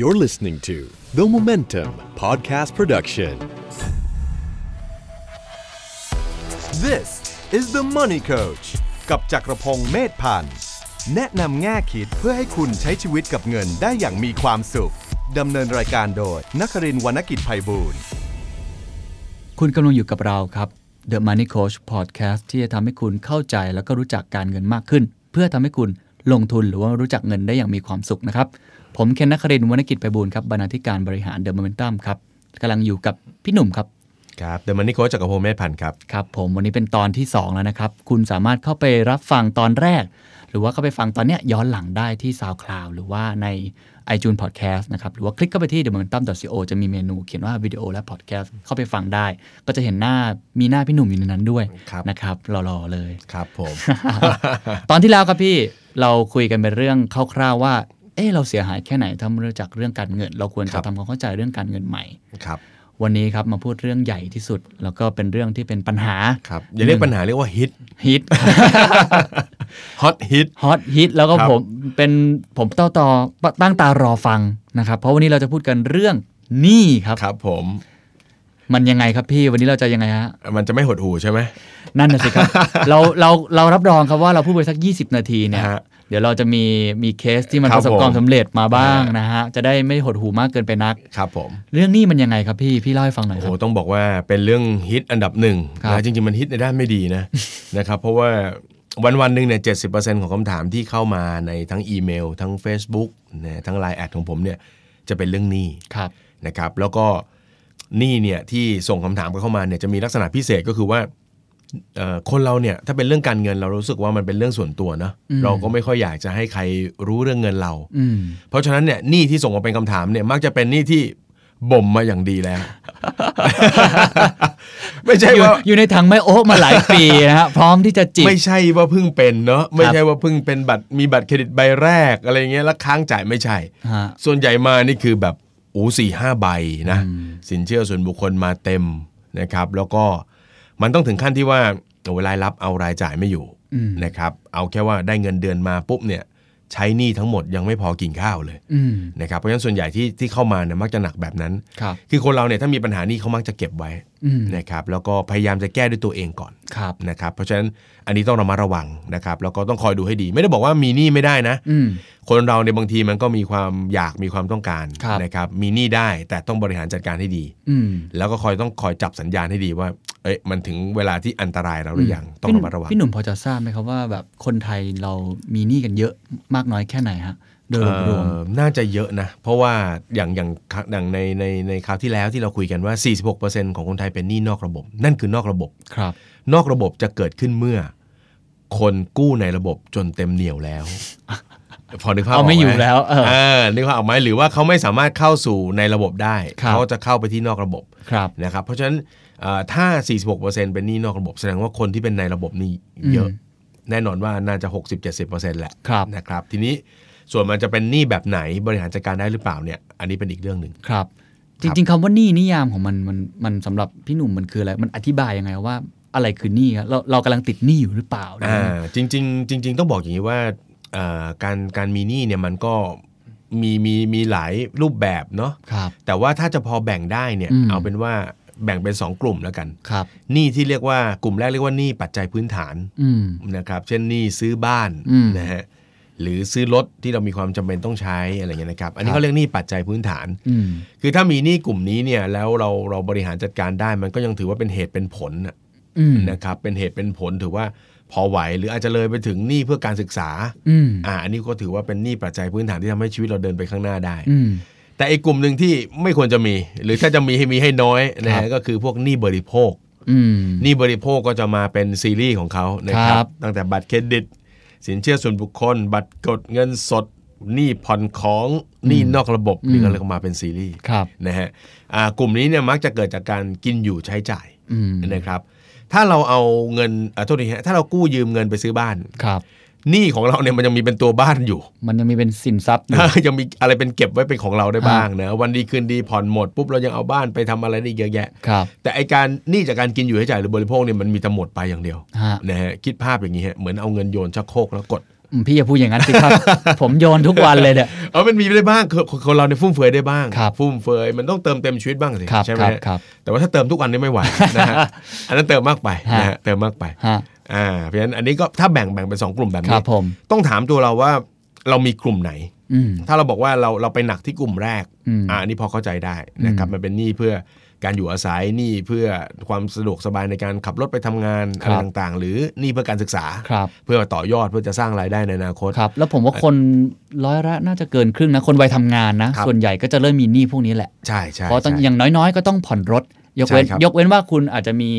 You're listening to The Momentum Podcast Production. This is the Money Coach กับจักรพงศ์เมธพันธ์แนะนำแง่คิดเพื่อให้คุณใช้ชีวิตกับเงินได้อย่างมีความสุข ดำเนินรายการโดยนักรินทร์วรรณกิจไพบูลย์คุณกำลังอยู่กับเราครับ The Money Coach Podcast ที่จะทำให้คุณเข้าใจแล้วก็รู้จักการเงินมากขึ้น เพื่อทำให้คุณลงทุนหรือว่ารู้จักเงินได้อย่างมีความสุขนะครับ ผมเคนนักครินทร์วรรณกิจไปบูลย์ครับบรรณาธิการบริหาร The Momentum ครับกำลังอยู่กับพี่หนุ่มครับครับเดอะมันนี่โค้ชจักรพงศ์เมธพันธ์ครับครับผมวันนี้เป็นตอนที่ 2 แล้วนะครับ คุณสามารถเข้าไปรับฟังตอนแรก หรือว่าเข้าไปฟังตอนเนี้ยย้อนหลังได้ที่ SoundCloud หรือว่าใน iTunes Podcast นะครับ หรือว่าคลิกเข้าไปที่ themomentum.co จะมีเมนูเขียนว่าวิดีโอและ podcast เข้าไปฟังได้ ก็จะเห็นหน้ามีหน้าพี่หนุ่มอยู่ในนั้นด้วยครับนะครับรอๆเลยครับผม ตอนที่แล้วครับพี่เราคุยกันเป็นเรื่องคร่าวๆว่า เออเราเสียหายแค่ไหนถ้าไม่รู้จักเรื่องการเงิน เราควรครัจะบทำความเข้าใจเรื่องการเงินใหม่ครับวันนี้ครับมาพูดเรื่องใหญ่ที่สุด แล้วก็เป็นเรื่องที่เป็นปัญหาครับอย่าเรียกปัญหาเรียกว่าฮิตฮิตฮอตฮิตฮอตฮิตแล้วก็ครับผมเป็นผมเต้าต่อตั้งตารอฟังนะครับ เพราะวันนี้เราจะพูดกันเรื่องหนี้ครับครับ ผม มันยังไงครับพี่วันนี้เราจะยังไงฮะมันจะไม่หดหูใช่ไหมนั่นน่ะสิครับ เราเราเรารับรองครับว่าเราพูดไปสัก 20 นาทีเนี่ยฮะ เดี๋ยวเราจะมีมีเคสที่มันครัปบระสบความผมสำเร็จมาบ้างฮะนะฮะ จะได้ไม่หดหูมากเกินไปนักครับผม เรื่องหนี้มันยังไงครับพี่ พี่เล่าให้ฟังหน่อยโอ้คโหรับต้องบอกว่าเป็นเรื่องฮิตอันดับหนึ่งครับนะจริงๆ มันฮิตในด้านไม่ดีนะนะครับเพราะว่าวันวันๆหนึ่งเนี่ยเจ็ของคำถามที่เข้ามาในทั้งอีเมล ทั้ง Facebook นะทั้งไลน์แอดของผมเนี่ยจะเป็นเรื่องหนี้ครับนะครับ แล้วก็หนี้เนี่ยที่ส่งคำถามกันเข้ามาเนี่ยจะมีลักษณะพิเศษก็คือว่าเอ่อ คนเราเนี่ยถ้าเป็นเรื่องการเงินเรารู้สึกว่ามันเป็นเรื่องส่วนตัวเนอะอืมเราก็ไม่ค่อยอยากจะให้ใครรู้เรื่องเงินเราอืมเพราะฉะนั้นเนี่ยหนี้ที่ส่งมาเป็นคำถามเนี่ยมักจะเป็นหนี้ที่บ่มมาอย่างดีแล้ว ไม่ใช่อยู่ว่าอยู่ในถังไม้โอ๊กมาหลายปีนะฮะพร้อมที่จะจิบไม่ใช่ว่าเพิ่งเป็นเนาะไม่ใช่ว่าเพิ่งเป็นบัตรมีบัตรเครดิตใบแรกอะไรเงี้ยแล้วค้างจ่ายไม่ใช่ฮะส่วนใหญ่มานี่คือแบบโอ้สี่ห้าใบนะอืมสินเชื่อส่วนบุคคลมาเต็มนะครับ แล้วก็ มันต้องถึงขั้นที่ว่าโอ้รายรับเอารายจ่ายไม่อยู่อืมนะครับ เอาแค่ว่าได้เงินเดือนมาปุ๊บเนี่ยใช้หนี้ทั้งหมดยังไม่พอกินข้าวเลยอืมนะครับเพราะฉะนั้นส่วนใหญ่ที่ที่เข้ามาเนี่ยมักจะหนักแบบนั้นครับคือคนเราเนี่ยถ้ามีปัญหาหนี้เขามักจะเก็บไว้อืมนะครับแล้วก็พยายามจะแก้ด้วยตัวเองก่อนครับนะครับ เพราะฉะนั้นอันนี้ต้องระมัดระวังนะครับแล้วก็ต้องคอยดูให้ดี ไม่ได้บอกว่ามีหนี้ไม่ได้นะอืมคนเราในยบางทีมันก็มีความอยากมีความต้องการครับนะครับ มีหนี้ได้แต่ต้องบริหารจัดการให้ดีอืมแล้วก็คอยต้องคอยจับสัญญาณให้ดีว่า เอ้ยมันถึงเวลาที่อันตรายเราหรือยังต้องพี่หระนุ่มมัดระวังพี่หนุ่มพอจะทราบไหมครับว่าแบบคนไทยเรามีหนี้กันเยอะมากน้อยแค่ไหนฮะโดยรวมเอ่อน่าจะเยอะนะ เพราะว่าอย่างอย่างอย่างในในในคราวที่แล้วที่เราคุยกันว่า 46%ของคนไทยเป็นหนี้นอกระบบ นั่นคือนอกระบบๆครับ นอกระบบจะเกิดขึ้นเมื่อ คนกู้ในระบบจนเต็มเหนียวแล้ว พอนึกภาพอเอาอกไหไม่อยู่แล้วเออเออนึกภาพออกไหมหรือว่าเขาไม่สามารถเข้าสู่ในระบบได้ครับเขาจะเข้าไปที่นอกระบบครับนะครับ เพราะฉะนั้นเอ่อ ถ้า 46%เป็นหนี้นอกระบบแสดงว่าคนที่เป็นในระบบนี่เยอะอืมแน่นอนว่าน่าจะ 60-70%แหละครับนะครับ ทีนี้ส่วนมันจะเป็นหนี้แบบไหนบริหารจัดการได้หรือเปล่าเนี่ย อันนี้เป็นอีกเรื่องหนึ่งครับ จริง ๆคำว่าหนี้นิยามของมันมันมันสำหรับพี่หนุ่มมันคืออะไรมันอธิบายยังไงว่าอะไรคือหนี้ครับเราเรากำลังติดหนี้อยู่หรือเปล่าอ่าจริงๆจริง ๆ ต้องบอกอย่างนี้ว่าเอ่อการการมีหนี้เนี่ยมันก็มีมีมีหลายรูปแบบเนาะครับแต่ว่าถ้าจะพอแบ่งได้เนี่ยอืมเอาเป็นว่า แบ่งเป็น 2 กลุ่มแล้วกันครับหนี้ที่เรียกว่ากลุ่มแรกเรียกว่าหนี้ปัจจัยพื้นฐานอืมนะครับ เช่นหนี้ซื้อบ้านอืมนะฮะหรือซื้อรถที่เรามีความจำเป็นต้องใช้อะไรเงี้ยนะครับ อันนี้ครับเขาเรียกหนี้ปัจจัยพื้นฐานอืมคือถ้ามีหนี้กลุ่มนี้เนี่ยแล้วเราเราบริหารจัดการได้มันก็ยังถือว่าเป็นเหตุเป็นผลน่ะอืมนะครับ เป็นเหตุเป็นผลถือว่าพอไหวหรืออาจจะเลยไปถึงหนี้เพื่อการศึกษาอืมอ่าอันนี้ก็ถือว่าเป็นหนี้ปัจจัยพื้นฐานที่ทำให้ชีวิตเราเดินไปข้างหน้าได้อืม แต่อีกกลุ่มหนึ่งที่ไม่ควรจะมี หรือถ้าจะมีให้มีให้น้อยนะครัฮะบก็คือพวกหนี้บริโภคอืมหนี้บริโภคก็จะมาเป็นซีรีส์ของเขานะคครัรับบตั้งแต่บัตรเครดิต สินเชื่อส่วนบุคคล บัตรกดเงินสดหนี้ผ่อนของหนี้นอกระบบอืมนี่ก็เลยมาเป็นซีรีส์ครับนะฮะอ่ากลุ่มนี้เนี่ยมักจะเกิดจากการกินอยู่ใช้จ่ายอืมนะครับ ถ้าเราเอาเงินอ่าโทษทีฮะถ้าเรากู้ยืมเงินไปซื้อบ้านครับ หนี้ของเราเนี่ยมันยังมีเป็นตัวบ้านอยู่ มันยังมีเป็นสินทรัพย์อยู่ยังมีอะไรเป็นเก็บไว้เป็นของเราได้บ้างนะวันดีคืนดีผ่อนหมดปุ๊บเรายังเอาบ้านไปทำอะไรได้เยอะแยะครับแต่ไอการหนี้จากการกินอยู่ใช้จ่ายหรือบริโภคเนี่ยมันมีแต่หมดไปอย่างเดียวฮะนะฮะคิดภาพอย่างนี้ฮะเหมือนเอาเงินโยนชักโครกแล้วกดอืมพี่อย่าพูดอย่างนั้นสิครับ ผมโยนทุกวันเลยเนี่ยเออมันมีได้บ้างคือคนคนเราในยฟุ่มเฟือยได้บ้างครับฟุ่มเฟือยมันต้องเติมเต็มชีวิตบ้างสิครับใช่ไหคมรับฮะครับแต่ว่าถ้าเติมทุกวันนี่ไม่ไหวนะฮะอันนั้นเติมมากไปนะฮะเติมมากไปฮะ อ่าเพราะฉะนั้นอันนี้ก็ถ้าแบ่งแบ่งเป็นสองกลุ่มแบบครันี้บผมต้องถามตัวเราว่าเรามีกลุ่มไหนอืมถ้าเราบอกว่าเราเราไปหนักที่กลุ่มแรกอืมอ่าอันนี้พอเข้าใจได้นะครับอืมมันเป็นหนี้เพื่อการอยู่อาศัยหนี้เพื่อความสะดวกสบายในการขับรถไปทำงานคอะไรรับต่างๆ หรือหนี้เพื่อการศึกษาครับเพื่อต่อยอดเพื่อจะสร้างรายได้ในอนาคตครับ แล้วผมว่าคนร้อยละน่าจะเกินครึ่งนะคนวัยทำงานนะครับส่วนใหญ่ก็จะเริ่มมีหนี้พวกนี้แหละใช่ใช่เพราะต้องใช่อย่างน้อยๆ ก็ต้องผ่อนรถ ยกเว้นใช่ครับยกเว้นว่าคุณอาจจะมี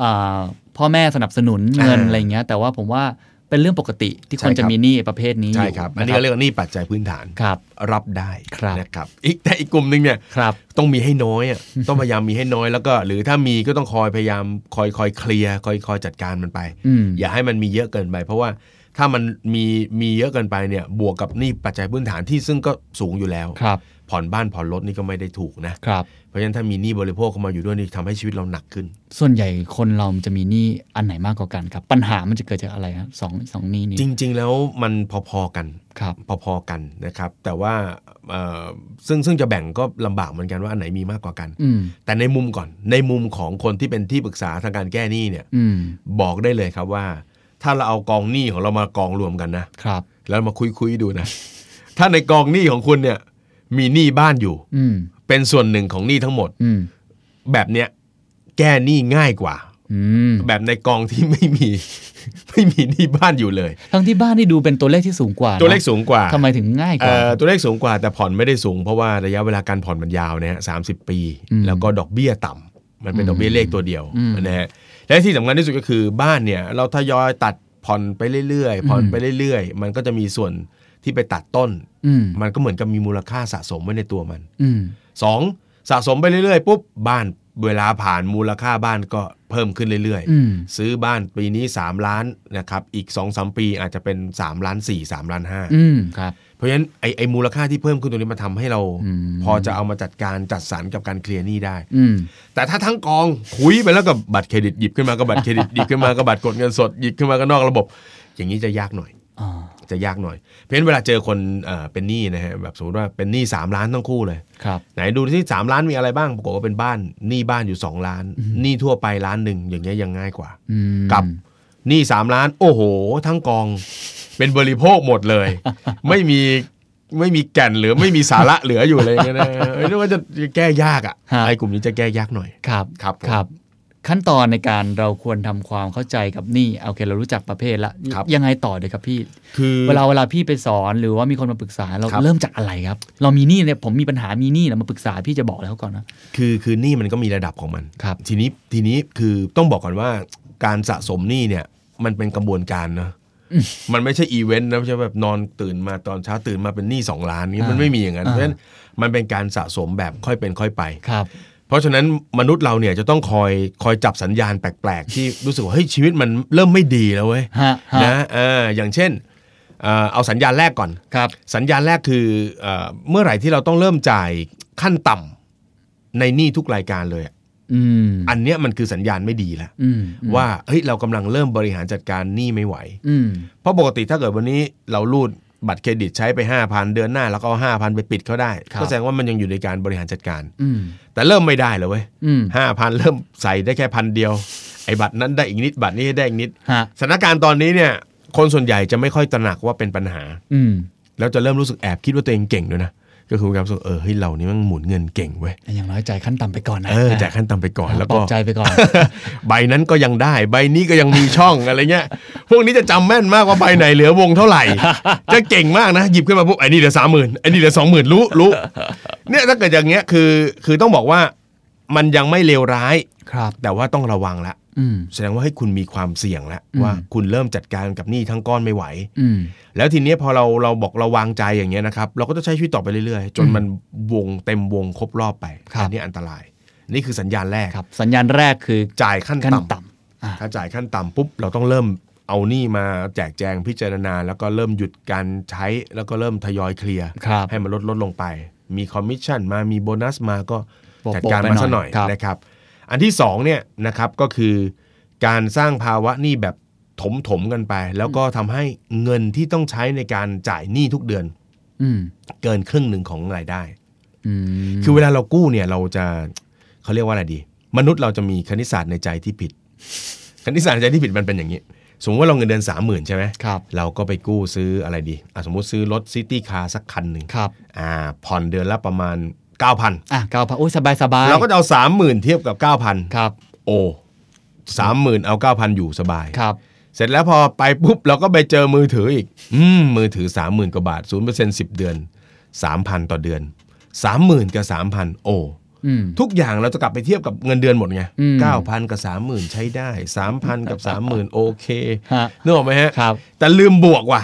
อ่า พ่อแม่สนับสนุนเงินอ่าอะไรอย่างเงี้ยแต่ว่าผมว่าเป็นเรื่องปกติที่ใช่คนจะครับมีหนี้ประเภทนี้ใช่อยู่ครับอันนี้ะก็เรียกว่าหนี้ปัจจัยพื้นฐานครับรับได้ครับนะครับอีกแต่อีกกลุ่มหนึ่งเนี่ยครับต้องมีให้น้อยอะต้องพยายามมีให้น้อยแล้วก็ หรือถ้ามีก็ต้องคอยพยายามคอยคอยเคลียร์คอยคอยจัดการมันไปอืมอย่าให้มันมีเยอะเกินไป เพราะว่าถ้ามันมีมีเยอะเกินไปเนี่ยบวกกับหนี้ปัจจัยพื้นฐานที่ซึ่งก็สูงอยู่แล้วครับ ผ่อนบ้านผ่อนรถนี่ก็ไม่ได้ถูกนะครับ เพราะฉะนั้นถ้ามีหนี้บริโภคเข้ามาอยู่ด้วยนี่ทำให้ชีวิตเราหนักขึ้น ส่วนใหญ่คนเราจะมีหนี้อันไหนมากกว่ากันครับ ปัญหามันจะเกิดจากอะไรครับสองสองหนี้นี้จริง ๆ แล้วมันพอๆกันครับพอๆกันนะครับ แต่ว่าเอ่อซึ่งซึ่งจะแบ่งก็ลำบากเหมือนกันว่าอันไหนมีมากกว่ากันอืมแต่ในมุมก่อนในมุมของคนที่เป็นที่ปรึกษาทางการแก้หนี้เนี่ยอืมบอกได้เลยครับว่า ถ้าเราเอากองหนี้ของเรามากองรวมกันนะครับ แล้วมาคุยคุยๆดูนะ ถ้าในกองหนี้ของคุณเนี่ย มีหนี้บ้านอยู่อืมเป็นส่วนหนึ่งของหนี้ทั้งหมดอืมแบบเนี้ยแก้หนี้ง่ายกว่าอืมแบบในกองที่ไม่มีไม่มีหนี้บ้านอยู่เลย ทั้งที่บ้านนี่ดูเป็นตัวเลขที่สูงกว่า ตัวเลขนะสูงกว่าทำไมถึงง่ายกเอ่ว่าอตัวเลขสูงกว่าแต่ผ่อนไม่ได้สูงเพราะว่าระยะเวลาการผ่อนมันยาวนะฮะสาปีอืมแล้วก็ดอกเบี้ยต่ำมันเป็นดอกเบี้ยเลขตัวเดียวอืมนะฮะและที่สำคัญที่สุดก็คือบ้านเนี่ย เราทยอยตัดผ่อนไปเรื่อยๆผ่อนอืมไปเรื่อยๆ มันก็จะมีส่วน ที่ไปตัดต้นอืมมันก็เหมือนกับมีมูลค่าสะสมไว้ในตัวมันอืมสองสะสมไปเรื่อยๆปุ๊บบ้านเวลาผ่านมูลค่าบ้านก็เพิ่มขึ้นเรื่อยอืมๆซื้อบ้านปีนี้ 3 ล้านนะครับอีก2อสปีอาจจะเป็น 3 ล้าน 4 3 ล้าน5อืมครับเพราะฉะนั้นไอ้ไอ้มูลค่าที่เพิ่มขึ้นตรงนี้มาทำให้เราอืมพอจะเอามาจัดการจัดสรรกับการเคลียร์หนี้ได้อืมแต่ถ้าทั้งกองคุยไปแล้วกับบัตรเครดิตหยิบขึ้นมาก็บัตรเครดิตหยิบขึ้นมาก็บัตรกดเงินสดหยิบขึ้นมาก็นอกระบบ อย่างนี้จะยากหน่อยอ่า จะยากหน่อย เพราะฉะนั้นเวลาเจอคนเอ่อเป็นหนี้นะฮะแบบสมมติว่าเป็นหนี้3ล้านทั้งคู่เลยครับไหนดูที่3ล้านมีอะไรบ้างปรากฏว่าเป็นบ้านหนี้บ้านอยู่ 2 ล้านหนี้ทั่วไปล้านหนึ่งอย่างเงี้ยยังง่ายกว่าอืมกับหนี้3ล้าน โอ้โห ทั้งกอง เป็นบริโภคหมดเลย ไม่มีไม่มีแก่นหรือไม่มีสาระเหลืออยู่เลยอย่างเงี้ยนะเอ้ยนึกว่าจะแก้ยากอะฮะไอ้กลุ่มนี้จะแก้ยากหน่อยครับครับผมครับ ขั้นตอนในการเราควรทำความเข้าใจกับหนี้โอเค เรารู้จักประเภทละครับยังไงต่อเลยครับพี่ คือเวลาเวลาพี่ไปสอนหรือว่ามีคนมาปรึกษาเราครับเริ่มจากอะไรครับ เรามีหนี้เนี่ยผมมีปัญหามีหนี้แล้วมาปรึกษาพี่จะบอกอะไรเขาก่อนนะคือคือหนี้มันก็มีระดับของมันครับทีนี้ทีนี้คือต้องบอกก่อนว่าการสะสมหนี้เนี่ยมันเป็นกระบวนการนะมันไม่ใช่อีเวนต์นะไม่ใช่แบบนอนตื่นมาตอนเช้าตื่นมาเป็นหนี้สองล้านนี้อ่ามัมันไม่มีอย่างนั้นอ่าเพราะฉะนั้นมันเป็นการสะสมแบบค่อยเป็นค่อยไปครับ เพราะฉะนั้นมนุษย์เราเนี่ยจะต้องคอยคอยจับสัญญาณแปลกๆ ที่รู้สึกว่าเฮ้ยชีวิตมันเริ่มไม่ดีแล้วเว้ยฮะฮะนะเอออย่างเช่นเอ่อเอาสัญญาณแรกก่อนครับสัญญาณแรกคือเอ่อเมื่อไหร่ที่เราต้องเริ่มจ่ายขั้นต่ำในหนี้ทุกรายการเลยอะอืมอันเนี้ยมันคือสัญญาณไม่ดีแล้วอืมอืมว่าเฮ้ยเรากำลังเริ่มบริหารจัดการหนี้ไม่ไหวอืมเพราะปกติถ้าเกิดวันนี้เรารูด บัตรเครดิตใช้ไป 5,000 เดือนหน้าแล้วก็เอา5,000 ไปปิดเขาได้ครับก็แสดงว่ามันยังอยู่ในการบริหารจัดการอืมแต่เริ่มไม่ได้เลยเว้ยอืมห้าพันเริ่มใส่ได้แค่พันเดียว ไอ้บัตรนั้นได้อีกนิดบัตรนี้ได้อีกนิดฮะสถานการณ์ตอนนี้เนี่ย คนส่วนใหญ่จะไม่ค่อยตระหนักว่าเป็นปัญหาอืมแล้วจะเริ่มรู้สึกแอบคิดว่าตัวเองเก่งด้วยนะ ก็คือการรู้สึกเออเฮ้ยเรานี่มันหมุนเงินเก่งเว้ยอย่างน้อยจ่ายขั้นต่ำไปก่อนนะเออจ่ายขั้นต่ำไปก่อนแล้วปลก็อบใจไปก่อน ใบนั้นก็ยังได้ ใบนี้ก็ยังมีช่องอะไรเงี้ยพวกนี้จะจำแม่นมากว่าใบไหนเหลือวงเท่าไหร่ จะเก่งมากนะหยิบขึ้นมาปุ๊บไอ้นี่เหลือสามหมื่นไอ้นี่เหลือสองหมื่นรู้รู้เนี่ยถ้าเกิดอย่างเงี้ยคือคือต้องบอกว่ามันยังไม่เลวร้ายครับ แต่ว่าต้องระวังละอืม แสดงว่าให้คุณมีความเสี่ยงแล้วอืมว่าคุณเริ่มจัดการกับหนี้ทั้งก้อนไม่ไหวอืมแล้วทีเนี้ยพอเราเราบอกเราวางใจอย่างเงี้ยนะครับ เราก็จะใช้ชีวิตต่อไปเรื่อยๆ จนมันวงเต็มวงครบรอบไปครับอันี้อันตราย นี่คือสัญญาณแรกครับสัญญาณแรกคือจ่ายขั้นขั้นต่ำต่ำอะถ้าจ่ายขั้นต่ำปุ๊บเราต้องเริ่มเอาหนี้มาแจกแจงพิจารณา แล้วก็เริ่มหยุดการใช้แล้วก็เริ่มทยอยเคลียร์ครับให้มันลดลดลงไป มีคอมมิชชั่นมามีโบนัสมาก็โปะๆจัดการไปมาหน่อยซะหน่อยครับนะครับ อันที่สองเนี่ยนะครับก็คือการสร้างภาวะหนี้แบบถมถมๆกันไป แล้วก็ทำให้เงินที่ต้องใช้ในการจ่ายหนี้ทุกเดือนอืมเกินครึ่งหนึ่งของรายได้อืมคือเวลาเรากู้เนี่ยเราจะเขาเรียกว่าอะไรดี มนุษย์เราจะมีคณิตศาสตร์ในใจที่ผิด คณิตศาสตร์ในใจที่ผิดมันเป็นอย่างนี้ สมมติว่าเราเงินเดือนสามหมื่นใช่ไหมครับเราก็ไปกู้ซื้ออะไรดีอะสมมติซื้อรถ city car สักคันหนึ่งครับอ่าผ่อนเดือนละประมาณ 9,000อะเก้าพันโอ้ยสบายสบายเราก็จะเอาสามหมื่นเทียบกับ 9,000ครับ โอ้สามหมื่นเอา 9,000 อยู่สบายครับ เสร็จแล้วพอไปปุ๊บเราก็ไปเจอมือถืออีก อืมมือถือ 30,000กว่าบาท0% 10 เดือน 3,000 ต่อเดือน 30,000 กับ 3,000 โอ้อืมทุกอย่างเราจะกลับไปเทียบกับเงินเดือนหมดไงอืม9,000กับ30,000ใช้ได้3,000กับ30,000โอเคฮะนึกออกไหมฮะครับแต่ลืมบวกว่ะ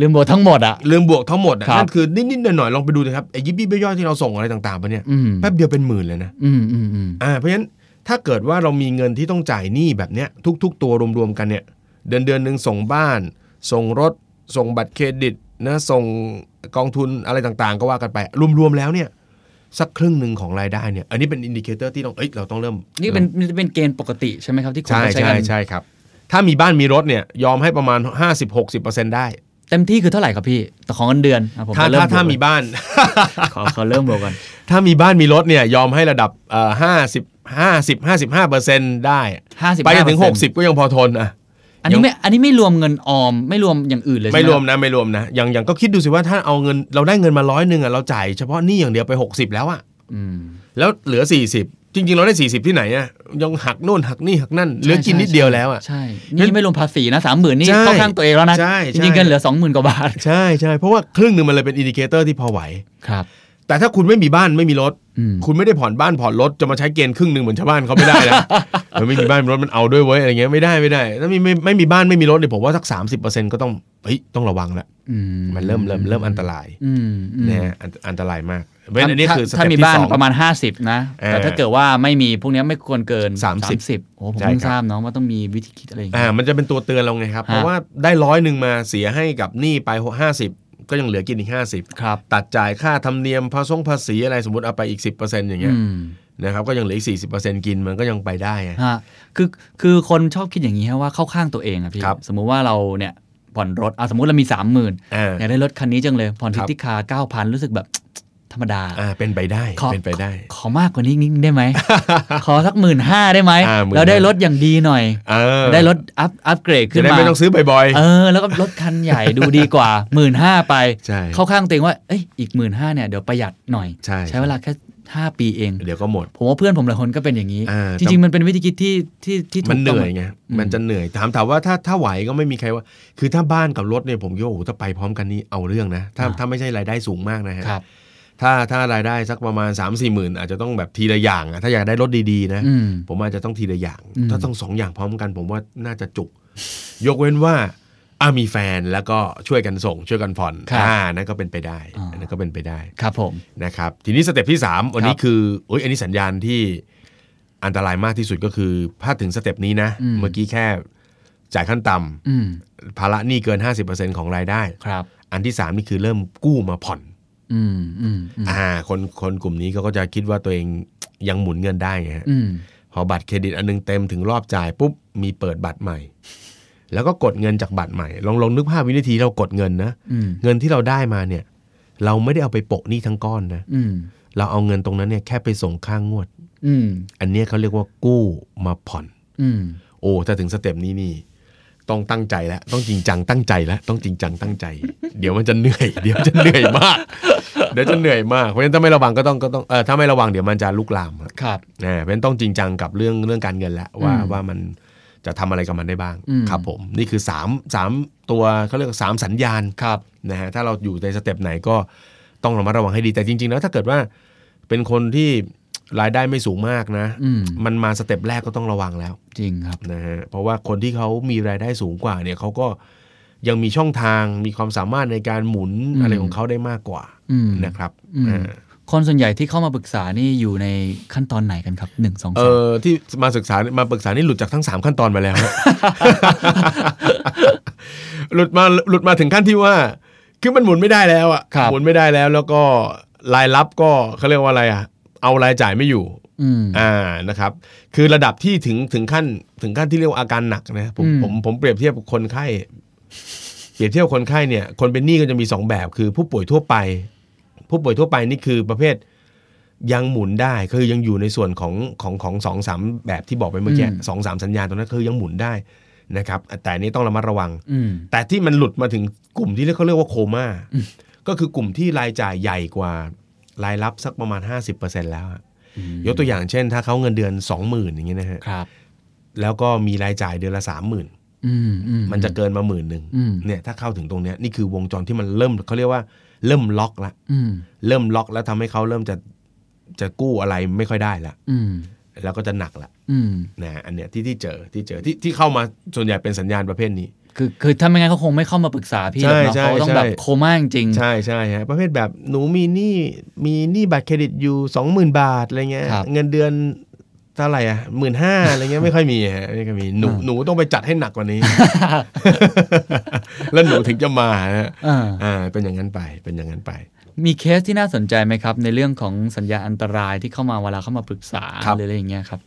ลืมโบททั้งหมดอะลืมบวกทั้งหมดอะครับนั่นคือนิดๆหน่อยๆลองไปดูนะครับไอ้ยิบยิบย่อยๆที่เราส่งอะไรต่างๆไปเนี่ยอืม แป๊บเดียวเป็นหมื่นเลยนะอืมอืมอืมอ่าเพราะฉะนั้นถ้าเกิดว่าเรามีเงินที่ต้องจ่ายหนี้แบบเนี้ยทุก ๆ ตัวรวมๆกันเนี่ย เดือนเดือนหนึ่งส่งบ้าน ส่งรถ ส่งบัตรเครดิตนะส่งกองทุนอะไรต่างๆ ก็ว่ากันไปรวมๆแล้วเนี่ยสักครึ่งหนึ่งของรายได้เนี่ยอันนี้เป็น indicator ที่ต้องเอ้ยเราต้องเริ่ม นี่เป็นนี่เป็นเกณฑ์ปกติใช่ไหมครับที่คนใช่เขาใช้ใช่กัน ใช่ครับ ถ้ามีบ้านมีรถเนี่ยยอมให้ประมาณ 50-60%ได้ เต็มที่คือเท่าไหร่ครับพี่แต่ของเงินเดือนอะผมถ้าจะเริ่ถ้าถ้ามีบวกบ้าน ขอขอเริ่มบวกกัน ถ้ามีบ้านมีรถเนี่ยยอมให้ระดับเอ่อห้าสิบห้าสิบห้าสิบห้าเปอร์เซ็นได้ห้าสิบไปจนถึงหกสิบก็ยังพอทนอะ อันนี้ไม่อันนี้ไม่รวมเงินออมไม่รวมอย่างอื่นเลยใช่ไม่หรวมนะไม่รวมนะอย่างอย่างก็คิดดูสิว่าถ้าเอาเงินเราได้เงินมาร้อยหนึ่งอะเราจ่ายเฉพาะหนี้อย่างเดียวไป 60 แล้วอะอืม แล้วเหลือ 40 จริง ๆ เราได้ 40 ที่ไหนอะยังหักโน่นหักนี่หักนั่นเหลือกินนิดเดียวแล้วอะ ใช่ นี่ไม่รวมภาษีนะสามหมื่นนี่ใช่เข้าข้างตัวเองแล้วนะใช่จใช่ริงๆเงินเหลือสองหมื่นกว่าบาทใช่ใช่เพราะว่าครึ่งหนึ่งมันเลยเป็น indicator ที่พอไหว ครับ แต่ถ้าคุณไม่มีบ้านไม่มีรถ อืม คุณไม่ได้ผ่อนบ้านผ่อนรถจะมาใช้เกณฑ์ครึ่งหนึ่งเหมือนชาวบ้านเขาไม่ได้นะ เออไม่มีบ้านมีรถมันเอาด้วยเว้ยอะไรเงี้ยไม่ได้ไม่ได้ถ้ามีไม่ไม่มีบ้านไม่มีรถเนี่ยผมว่าสัก 30%ก็ต้องเฮ้ยต้องระวังละอืมันเริ่มเริ่มเริ่มอันตรายอืมอืมนะฮะอันอันตรายมาก เพราะฉะนั้นอันนี้ถ้าคือสถ้าเต็ปมีที่บ้านสอง ประมาณ 50 นะ เออแต่ถ้าเกิดว่าไม่มีพวกเนี้ยไม่ควรเกินสามสิบ30โอ้ผมใช่เพิ่งครับ ทราบเนาะว่าต้องมีวิธีคิดอะไรอย่างอ่าเงี้ยมันจะเป็นตัวเตือนเราไงครับ ฮะ เพราะว่าได้ร้อยหนึ่งมาเสียให้กับหนี้ไปห้าสิบก็ยังเหลือกินอีกห้าสิบครับ ตัดจ่ายค่าธรรมเนียมภาษงภาษีอะไรสมมติเอาไปอีกสิบเปอร์เซ็นต์อย่างเงี้ยอืมนะครับก็ยังเหลืออีกสี่สิบเปอร์เซ็นต์กินมันก็ยังไปได้ไง ฮะคือคือคนชอบคิดอย่างนี้ฮะว่าเข้าข้างตัวเองอะพี่ ครับ สมมุติว่าเราเนี่ยผ่อนรถอะสมมุติเรามีสามหมื่นอ่า อยากได้รถคันนี้จังเลย ผ่อนครัทิบติคาเก้าพันรู้สึกแบบ ธรรมดาอ่าเป็นไปได้ขอเป็นไปได้ ขอมากกว่านี้นิดนึงได้ไหม ขอสักหมื่นห้าได้ไหมอ่า15,000แล้วได้รถอย่างดีหน่อยเออได้รถอัพอัพเกรดขึ้จะนได้มาไม่ต้องซื้อบ่อยเออแล้วก็รถคันใหญ่ดูดีกว่าหมื่นห้าไปใช่เข้าข้างตัวเองว่าเอ้ยอีกหมื่นห้าเนี่ยเดี๋ยวประหยัดหน่อยใช่ใช้เวลาแค่ห้าปีเองๆเดี๋ยวก็หมด ผมว่าเพื่อนผมหลายคนก็เป็นอย่างนี้อ่าจริง ๆ มันเป็นวิธีคิดที่ที่ที่ถูมันกเหต้องนื่อยไงมันจะเหนื่อยถามถามว่าถ้าถ้าไหวก็ไม่มีใครว่า คือถ้าบ้านกับรถเนี่ยผมคิดว่าโอ้โหถ้าไปพร้อมกันนี่เอาเรื่องนะ ถ้าอ่าถ้าไม่ใช่รายได้สูงมากนะฮะครับ ถ้าถ้ารายได้สักประมาณ3ามสี่หมื่นอาจจะต้องแบบทีละอย่างอะถ้าอยากได้รถดีๆนะอืมผมอาจจะต้องทีละอย่างอืมถ้าต้องสองอย่างพร้อมกัน ผมว่าน่าจะจุก ยกเว้นว่าอ่ามีแฟนแล้วก็ช่วยกันส่งช่วยกันผ่อนครับอ่านั่นก็เป็นไปได้อ่าอันนั้นก็เป็นไปได้ครับผมนะครับทีนี้ step ที่ 3 วันนี้ครับคือโอ้ยอันนี้สัญญาณที่อันตรายมากที่สุดก็คือถ้าถึง step นี้นะอืมเมื่อกี้แค่จ่ายขั้นต่ำอืมภาระหนี้เกิน 50%ของรายได้ครับ อันที่ 3 นี่คือเริ่มกู้มาผ่อน อืมอืมอืมอ่า คนคนกลุ่มนี้ก็จะคิดว่าตัวเองยังหมุนเงินได้ไงฮะอืมพอบัตรเครดิตอันนึงเต็มถึงรอบจ่ายปุ๊บมีเปิดบัตรใหม่ แล้วก็กดเงินจากบัตรใหม่ ลองลองนึกภาพวินาทีเรากดเงินนะอืมเงินที่เราได้มาเนี่ย เราไม่ได้เอาไปโปะหนี้ทั้งก้อนนะอืมเราเอาเงินตรงนั้นเนี่ยแค่ไปส่งข้างงวด อืมอันเนี้ยเขาเรียกว่ากู้มาผ่อน อืมโอ้ถ้าถึงสเต็ปนี้นี่ต้องตั้งใจแล้ว ต้องจริงจังตั้งใจแล้ว ต้องจริงจังตั้งใจ เดี๋ยวมันจะเหนื่อย เดี๋ยวจะเหนื่อยมาก เดี๋ยวจะเหนื่อยมากเพราะฉะนั้นถ้าไม่ระวังก็ต้องก็ต้องเออถ้าไม่ระวังเดี๋ยวมันจะลุกลามครับครับอ่าเพราะฉะนั้นต้องจริงจังกับเรื่องเรื่องการเงินแล้วว่าอืมว่ามันจะทำอะไรกับมันได้บ้างอืมครับผมนี่คือสามสามตัวเขาเรียกว่าสามสัญญาณครับนะฮะถ้าเราอยู่ใน step ไหนก็ต้องระมัดระวังให้ดีแต่จริง ๆ แล้วถ้าเกิดว่าเป็นคนที่รายได้ไม่สูงมากนะอืมมันมา step แรกก็ต้องระวังแล้ว จริงครับนะฮะเพราะว่าคนที่เขามีรายได้สูงกว่าเนี่ยเขาก็ยังมีช่องทางมีความสามารถในการหมุนอืมอะไรของเขาได้มากกว่าอืม นะครับอืมอ่าคนส่วนใหญ่ที่เข้ามาปรึกษานี่อยู่ในขั้นตอนไหนกันครับหนึ่งสองเอสามอที่มาศึกษามาปรึกษานี่หลุดจากทั้งสามขั้นตอนมาแล้วฮะหลุดมาหลุดมาถึงขั้นที่ว่า คือมันหมุนไม่ได้แล้วอะครับหมุนไม่ได้แล้ว แล้วก็รายรับก็เขาเรียกว่าอะไรอะ เอารายจ่ายไม่อยู่อืมอ่านะครับ คือระดับที่ถึงถึงขั้น ถึงขั้นที่เรียกว่าอาการหนักนะผมอืมผมผมเปรียบเทียบกับคนไข้เปรียบเทียบคนไข้เนี่ย คนเป็นหนี้ก็จะมีสองแบบ คือผู้ป่วยทั่วไป ผู้ป่วยทั่วไปนี่คือประเภทยังหมุนได้คือยังอยู่ในส่วนของของของสองสามแบบที่บอกไปเมื่อกี้อืมสองสามสัญญาณตรงนั้นคือยังหมุนได้นะครับแต่อันนี้ต้องระมัดระวังอืมแต่ที่มันหลุดมาถึงกลุ่มที่เรียกเขาเรียกว่าโคม่าก็คือกลุ่มที่รายจ่ายใหญ่กว่ารายรับสักประมาณ 50%แล้วอะยกตัวอย่างเช่น ถ้าเขาเงินเดือน 20,000อย่างเงี้ยนะฮะครับแล้วก็มีรายจ่ายเดือนละ 30,000อืมอืมมันจะเกินมาหมื่นหนึ่งอืมเนี่ยถ้าเข้าถึงตรงเนี้ยนี่คือวงจรที่มันเริ่มเขาเรียกว่า เริ่มล็อกละอืมเริ่มล็อกแล้วทำให้เขาเริ่มจะจะกู้อะไรไม่ค่อยได้ละอืมแล้วก็จะหนักละอืมนะฮะอันเนี้ยที่ที่เจอที่เจอที่ที่เข้ามาส่วนใหญ่เป็นสัญญาณประเภทนี้ คือคือถ้าไม่งั้นเขาคงไม่เข้ามาปรึกษาพี่หรอกเนาะใช่ใช่เขาต้องใช่แบบโคม่าจริงๆใช่ใช่ฮะประเภทแบบหนูมีหนี้มีหนี้บัตรเครดิตอยู่สองหมื่นบาทอะไรเงี้ยครับเงินเดือน เท่าไหร่อะหมื่นห้าอะไรเงี้ยไม่ค่อยมีฮะไม่ค่อยมีหนูอ่าหนูต้องไปจัดให้หนักกว่านี้ แล้วหนูถึงจะมาฮะอ่าอ่าเป็นอย่างนั้นไปเป็นอย่างนั้นไป มีเคสที่น่าสนใจไหมครับ ในเรื่องของสัญญาอันตรายที่เข้ามาเวลาเข้ามาปรึกษาครับหรืออะไรอย่างเงี้ยครับ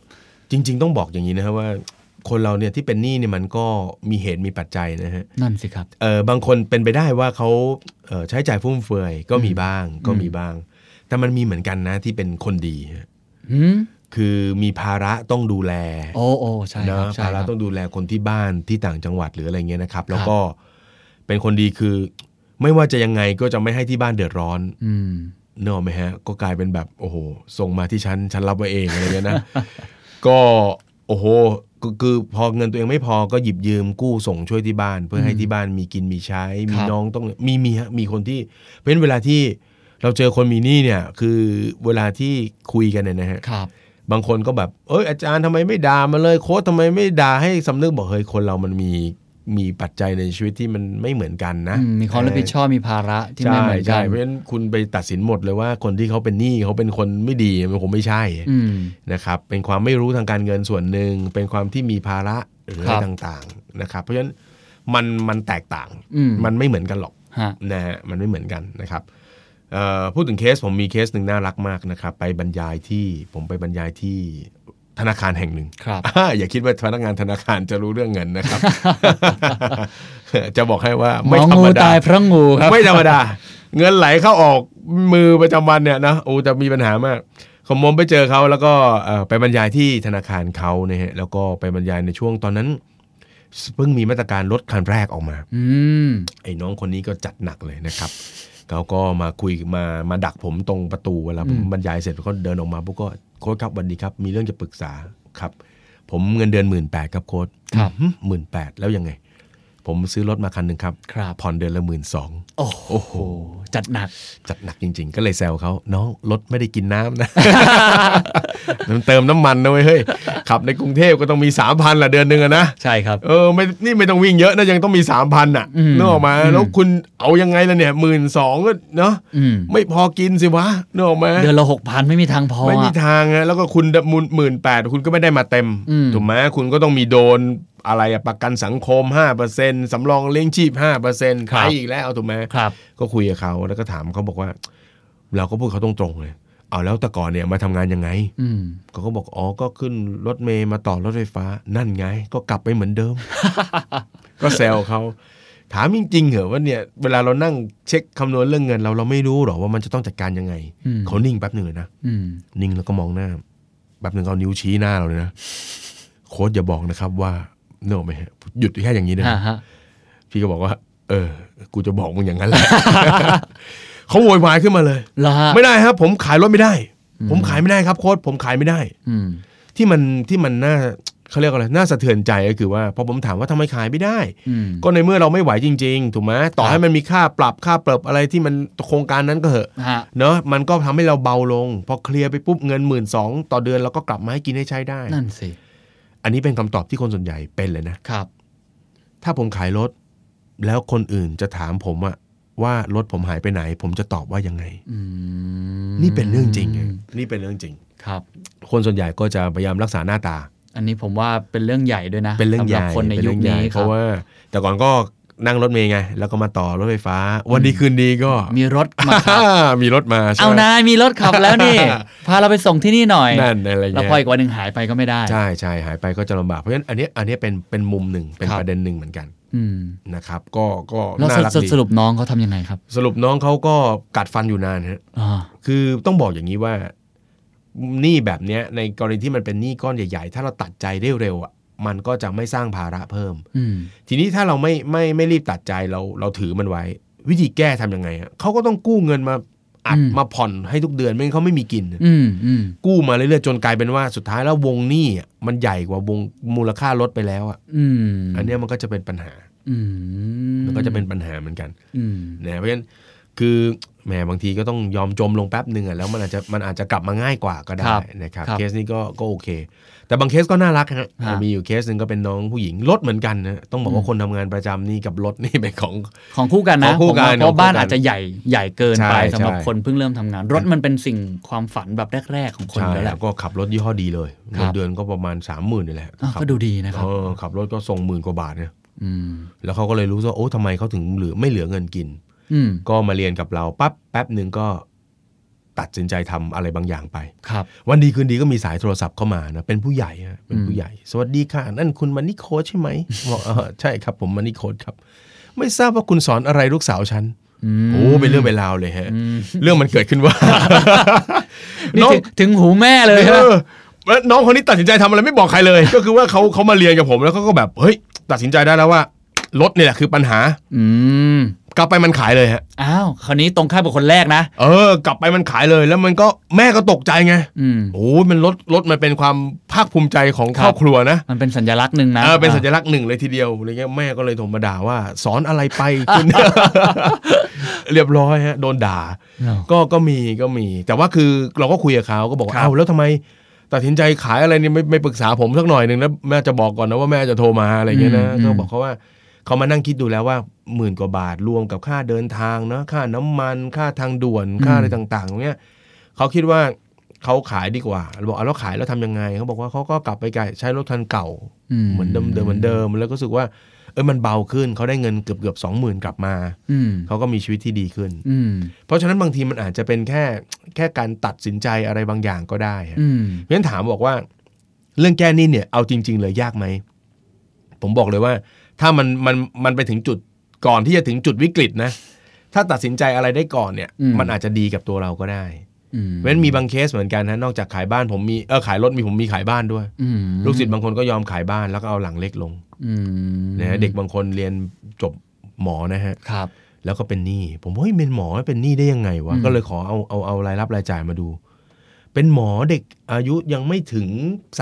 จริง ๆ ต้องบอกอย่างนี้นะครับว่าคนเราเนี่ยที่เป็นหนี้เนี่ยมันก็มีเหตุมีปัจจัยนะฮะนั่นสิครับเออบางคนเป็นไปได้ว่าเขาเอ่อใช้จ่ายฟุ่มเฟือยก็มีบ้างก็มีบ้าง แต่มันมีเหมือนกันนะที่เป็นคนดีฮะหืม คือมีภาระต้องดูแลโอ้โอ้ใช่คเนรับอะใช่ภาคระรับ ต้องดูแลคนที่บ้านที่ต่างจังหวัดหรืออะไรเงี้ยนะครับ แล้วก็เป็นคนดีคือ ไม่ว่าจะยังไงก็จะไม่ให้ที่บ้านเดือดร้อน อืม เนกอะไหมฮะ ก็กลายเป็นแบบโอ้โหส่งมาที่ฉันฉันรับไว้เองอะไรเงี้ยนะ ก็โอ้โหก็คือพอเงินตัวเองไม่พอก็หยิบยืมกู้ส่งช่วยที่บ้าน เพื่อให้ที่บ้านมีกินมีใช้ มีครับ น้องต้องมีมีฮะมีคนที่ เพราะฉะนั้นเวลาที่เราเจอคนมีหนี้เนี่ย คือเวลาที่คุยกันเนี่ยนะฮะ ครับ บางคนก็แบบ เอ้ยอาจารย์ทำไมไม่ด่ามาเลยโค้ชทำไมไม่ด่าให้สำนึกบอกเฮ้ยคนเรามันมีมีปัจจัยในชีวิตที่มันไม่เหมือนกันนะอืมมีความรับผิดชอบมีภาระที่ไม่ใช่เหมือนกัใช่นเพราะฉะนั้นคุณไปตัดสินหมดเลยว่าคนที่เขาเป็นหนี้เขาเป็นคนไม่ดีมันคงไม่ใช่อืมนะครับ เป็นความไม่รู้ทางการเงินส่วนหนึ่งเป็นความที่มีภาระหรืออะคไรรับต่างๆนะครับ เพราะฉะนั้นมันมันแตกต่างอืมมันไม่เหมือนกันหรอกฮะนะฮะมันไม่เหมือนกันนะครับเอ่อ พูดถึงเคสผมมีเคสหนึ่งน่ารักมากนะครับไปบรรยายที่ผมไปบรรยายที่ธนาคารแห่งหนึ่งครับอ่าอย่าคิดว่าพนักงานธนาคารจะรู้เรื่องเงินนะครับ จะบอกให้ว่าหมไม่อธรงูรมดาตายเพราะงูครับไม่ธรรมดา เงินไหลเข้าออกมือประจำวันเนี่ยนะโอ้จะมีปัญหามากผมมไปเจอเขาแล้วก็เอ่อไปบรรยายที่ธนาคารเขาเนี่ยฮะแล้วก็ไปบรรยายในช่วงตอนนั้นเพิ่งมีมาตรการลดคันแรกออกมา อืมไอ้น้องคนนี้ก็จัดหนักเลยนะครับ เขาก็มาคุยมามาดักผมตรงประตูเวลาผมอืมบรรยายเสร็จเขาเดินออกมาปุ๊บก็โค้ชครับวันนี้ครับ มีเรื่องจะปรึกษาครับ ผมเงินเดือนหมื่นแปดครับโค้ชครับหมื่นแปดแล้วยังไง ผมซื้อรถมาคันหนึ่งครับครับผ่อนเดือนละหมื่นสองโอ้โห จัดหนัก จัดหนักจริง ๆ ก็เลยแซวเขาน้องรถไม่ได้กินน้ำนะ มันเติมน้ำมันนะเว้ยเฮ้ย ขับในกรุงเทพก็ต้องมีสามพันละเดือนหนึ่งอะนะ ใช่ครับ เออไม่นี่ไม่ต้องวิ่งเยอะนะยังต้องมีสามพันอะอืมนึกออกมาอืมแล้วคุณเอายังไงล่ะเนี่ยหมื่นสองก็เนาะอืมไม่พอกินสิวะนึกออกมาเดือนละหกพันไม่มีทางพอไม่มีอะทางอะแล้วก็คุณหมื่นหมื่นแปดคุณก็ไม่ได้มาเต็มอืมถูกไหมคุณก็ต้องมีโดน อะไรอะประกันสังคม 5%สำรองเลี้ยงชีพ 5%ไปอีกแล้วถูกไหมครับก็คุยกับเขาแล้วก็ถามเขาบอกว่า เราก็พูดเขาตรงๆเลยเอาแล้วแต่ก่อนเนี่ยมาทำงานยังไงอืมเขาก็บอกอ๋อก็ขึ้นรถเมย์มาต่อรถไฟฟ้า นั่นไง ก็กลับไปเหมือนเดิม ก็แซวเขาถามจริงๆเหรอว่าเนี่ยเวลาเรานั่งเช็คคำนวณเรื่องเงิน เราเราไม่รู้หรอกว่ามันจะต้องจัดการยังไงอืมเขานิ่งแป๊บหนึ่งเลยนะอืมนิ่งแล้วก็มองหน้าแป๊บหนึ่งเอานิ้วชี้หน้าเราเลยนะโค้ดอย่าบอกนะครับว่า เนกอะไหมฮะหยุดแค่อย่างนี้นะฮะฮะ พี่ก็บอกว่า เออ กูจะบอกมึงอย่างนั้นแหละ เขาโวยวายขึ้นมาเลยเหรอฮะไม่ได้ครับ ผมขายรถไม่ได้ ผมขายไม่ได้ครับโค้ดผมขายไม่ได้ อืม ที่มันที่มันน่าเขาเรียกว่าอะไรน่าสะเทือนใจก็คือว่าพอผมถามว่าทำไมขายไม่ได้ อืม ก็ในเมื่อเราไม่ไหวจริง ๆ ถูกไหมต่อครับให้มันมีค่าปรับค่าเปิบอะไรที่มันโครงการนั้นก็เหอะ ฮะ เนอะมันก็ทำให้เราเบาลง พอเคลียร์ไปปุ๊บเงินหมื่นสองต่อเดือนเราก็กลับมาให้กินให้ใช้ได้ นั่นสิ อันนี้เป็นคำตอบที่คนส่วนใหญ่เป็นเลยนะครับ ถ้าผมขายรถ แล้วคนอื่นจะถามผมอะว่ารถผมหายไปไหน ผมจะตอบว่ายังไงอืมนี่เป็นเรื่องจริงไงนี่เป็นเรื่องจริงครับ คนส่วนใหญ่ก็จะพยายามรักษาหน้าตา อันนี้ผมว่าเป็นเรื่องใหญ่ด้วยนะเป็นเรื่องใหสำญ่รับคนในเป็นยุเรื่คองใหญ่นี้เพราะว่า แต่ก่อนก็ นั่งรถเมย์ไง แล้วก็มาต่อรถไฟฟ้า วันดีคืนดีก็ มีรถมาขับมีรถมาใช่เอาไหมนายมีรถขับแล้วนี่ พาเราไปส่งที่นี่หน่อยนั่นอะไรแล้วเงี้พออีกวันหนึ่งหายไปก็ไม่ได้ ใช่ใช่หายไปก็จะลำบากเพราะฉะนั้นอันเนี้ยอันเนี้ยเป็นเป็นมุมหนึ่งเป็นครับประเด็นหนึ่งเหมือนกันอืมนะครับ ก็ก็แล้วน่าสรักรุปดีสรุปน้องเขาทำยังไงครับ สรุปน้องเขาก็กัดฟันอยู่นานฮะอ่าคือต้องบอกอย่างนี้ว่าหนี้แบบเนี้ยในกรณีที่มันเป็นหนี้ก้อนใหญ่ ๆ ถ้าเราตัดใจได้เร็วอะ มันก็จะไม่สร้างภาระเพิ่มอืมทีนี้ถ้าเราไม่ไม่ไม่รีบตัดใจเราเราถือมันไว้ วิธีแก้ทำยังไงอะเขาก็ต้องกู้เงินมาอัดมาผ่อนให้ทุกเดือนไม่งั้นเขาไม่มีกินอืมอืมกู้มาเรื่อยๆจนกลายเป็นว่าสุดท้ายแล้ววงหนี้อะมันใหญ่กว่าวงมูลค่ารถไปแล้วอะอืมอันเนี้ยมันก็จะเป็นปัญหาอืมมันก็จะเป็นปัญหาเหมือนกันอืมนะเพราะฉะนั้นคือ แหมบางทีก็ต้องยอมจมลงแป๊บหนึ่งอะแล้วมันอาจจะมันอาจจะกลับมาง่ายกว่าก็ได้ครับนะครับครับเคสนี้ก็ก็โอเค แต่บางเคสก็น่ารักฮะฮะมีอยู่เคสหนึ่งก็เป็นน้องผู้หญิงรถเหมือนกันนะต้องบอกว่าคนทำงานประจำนี่กับรถนี่เป็นของของคู่กันนะของคู่กันผมว่าเพราะบ้านของคู่กันอาจจะใหญ่ใหญ่เกินไปใช่สำหรับใช่คนเพิ่งเริ่มทำงาน รถมันเป็นสิ่งความฝันแบบแรก ๆ ของคนใช่แล้วแหแล้ละวก็ขับรถยี่ห้อดีเลยครัเงินบเดือนก็ประมาณสามหมื่นนี่แหละอะขับก็ดูดีนะครับเออขับรถก็ส่งหมื่นกว่าบาทเนี่ยอืมแล้วเขาก็เลยรู้ว่าโอ้ทำไมเขาถึงเหลือไม่เหลือเงินกินอืม ก็มาเรียนกับเราปั๊บแป๊บหนึ่งก็ตัดสินใจทำอะไรบางอย่างไปครับวันดีคืนดีก็มีสายโทรศัพท์เข้ามานะเป็นผู้ใหญ่ฮะเป็นผู้ใหญ่ สวัสดีค่ะนั่นคุณมันนี่โค้ชใช่ไหมบอกเออใช่ครับ ผมมันนี่โค้ชครับ ไม่ทราบว่าคุณสอนอะไรลูกสาวฉันอืมโอ้เป็นเรื่องเป็นราวเลยฮะ เรื่องมันเกิดขึ้นว่านี่น้องถึงถึงหูแม่เลยเอฮะอแล้วน้องคนนี้ตัดสินใจทำอะไรไม่บอกใครเลย ก็คือว่าเขาเขามาเรียนกับผมแล้วเขาก็แบบเฮ้ย ตัดสินใจได้แล้วว่ารถเนี่ยแหละคือปัญหา อืม กลับไปมันขายเลยฮะอ้าวคราวนี้ตรงข้ามกับคนแรกนะ เออ กลับไปมันขายเลยแล้วมันก็แม่ก็ตกใจไงอืม โอ้ยมันรถรถมันเป็นความภาคภูมิใจของครับครอบครัวนะมันเป็นสัญลักษณ์หนึ่งนะเออเป็นสัญลักษณ์หนึ่งเลยทีเดียวอะไรเงี้ยแม่ก็เลยโทรมาด่าว่า สอนอะไรไปคุณ เรียบร้อยฮะโดนด่าเนอะก็ก็มีก็มี แต่ว่าคือเราก็คุยกับเขาก็บอกว่าครับ เอ้าแล้วทำไมตัดสินใจขายอะไรเนี่ยไม่ไม่ปรึกษาผมสักหน่อยหนึ่งแล้วแม่จะบอกก่อนนะว่าแม่จะโทรมาอะไรเงี้ยนะก็บอกเขาว่า เขามานั่งคิดดูแล้วว่าหมื่นกว่าบาทรวมกับค่าเดินทางเนาะค่าน้ำมันค่าทางด่วนค่าอะไรต่างๆตรงเนี้ยเขาคิดว่าเขาขายดีกว่าเราบอกเอาแล้วขายแล้วทำยังไงเขาบอกว่าเขาก็กลับไปใช้รถคันเก่าเหมือนเดิมเดิมเหมือนเดิม แล้วก็รู้สึกว่าเออมันเบาขึ้นเขาได้เงินเกือบเกือบสองหมื่นกลับมาอืมเขาก็มีชีวิตที่ดีขึ้นอืมเพราะฉะนั้นบางทีมันอาจจะเป็นแค่แค่การตัดสินใจอะไรบางอย่างก็ได้ฮะอืมเพราะฉะนั้นถามบอกว่า เรื่องแก้หนี้เนี่ยเอาจริง ๆ เลยยากไหมผมบอกเลยว่า ถ้ามันมันมันไปถึงจุดก่อนที่จะถึงจุดวิกฤตนะ ถ้าตัดสินใจอะไรได้ก่อนเนี่ย อืม มันอาจจะดีกับตัวเราก็ได้อืมเพราะฉะนั้นมีบางเคสเหมือนกันนะนอกจากขายบ้านผมมีเออขายรถมีผมมีขายบ้านด้วย อืมลูกศิษย์บางคนก็ยอมขายบ้านแล้วก็เอาหลังเล็กลงอืมนะฮะเด็กบางคนเรียนจบหมอนะฮะ ครับ แล้วก็เป็นหนี้ผมว่าเฮ้ยเป็นหมอเป็นหนี้ได้ยังไงวะอืม ก็เลยขอเอาเอาเอารายรับรายจ่ายมาดู เป็นหมอเด็กอายุยังไม่ถึง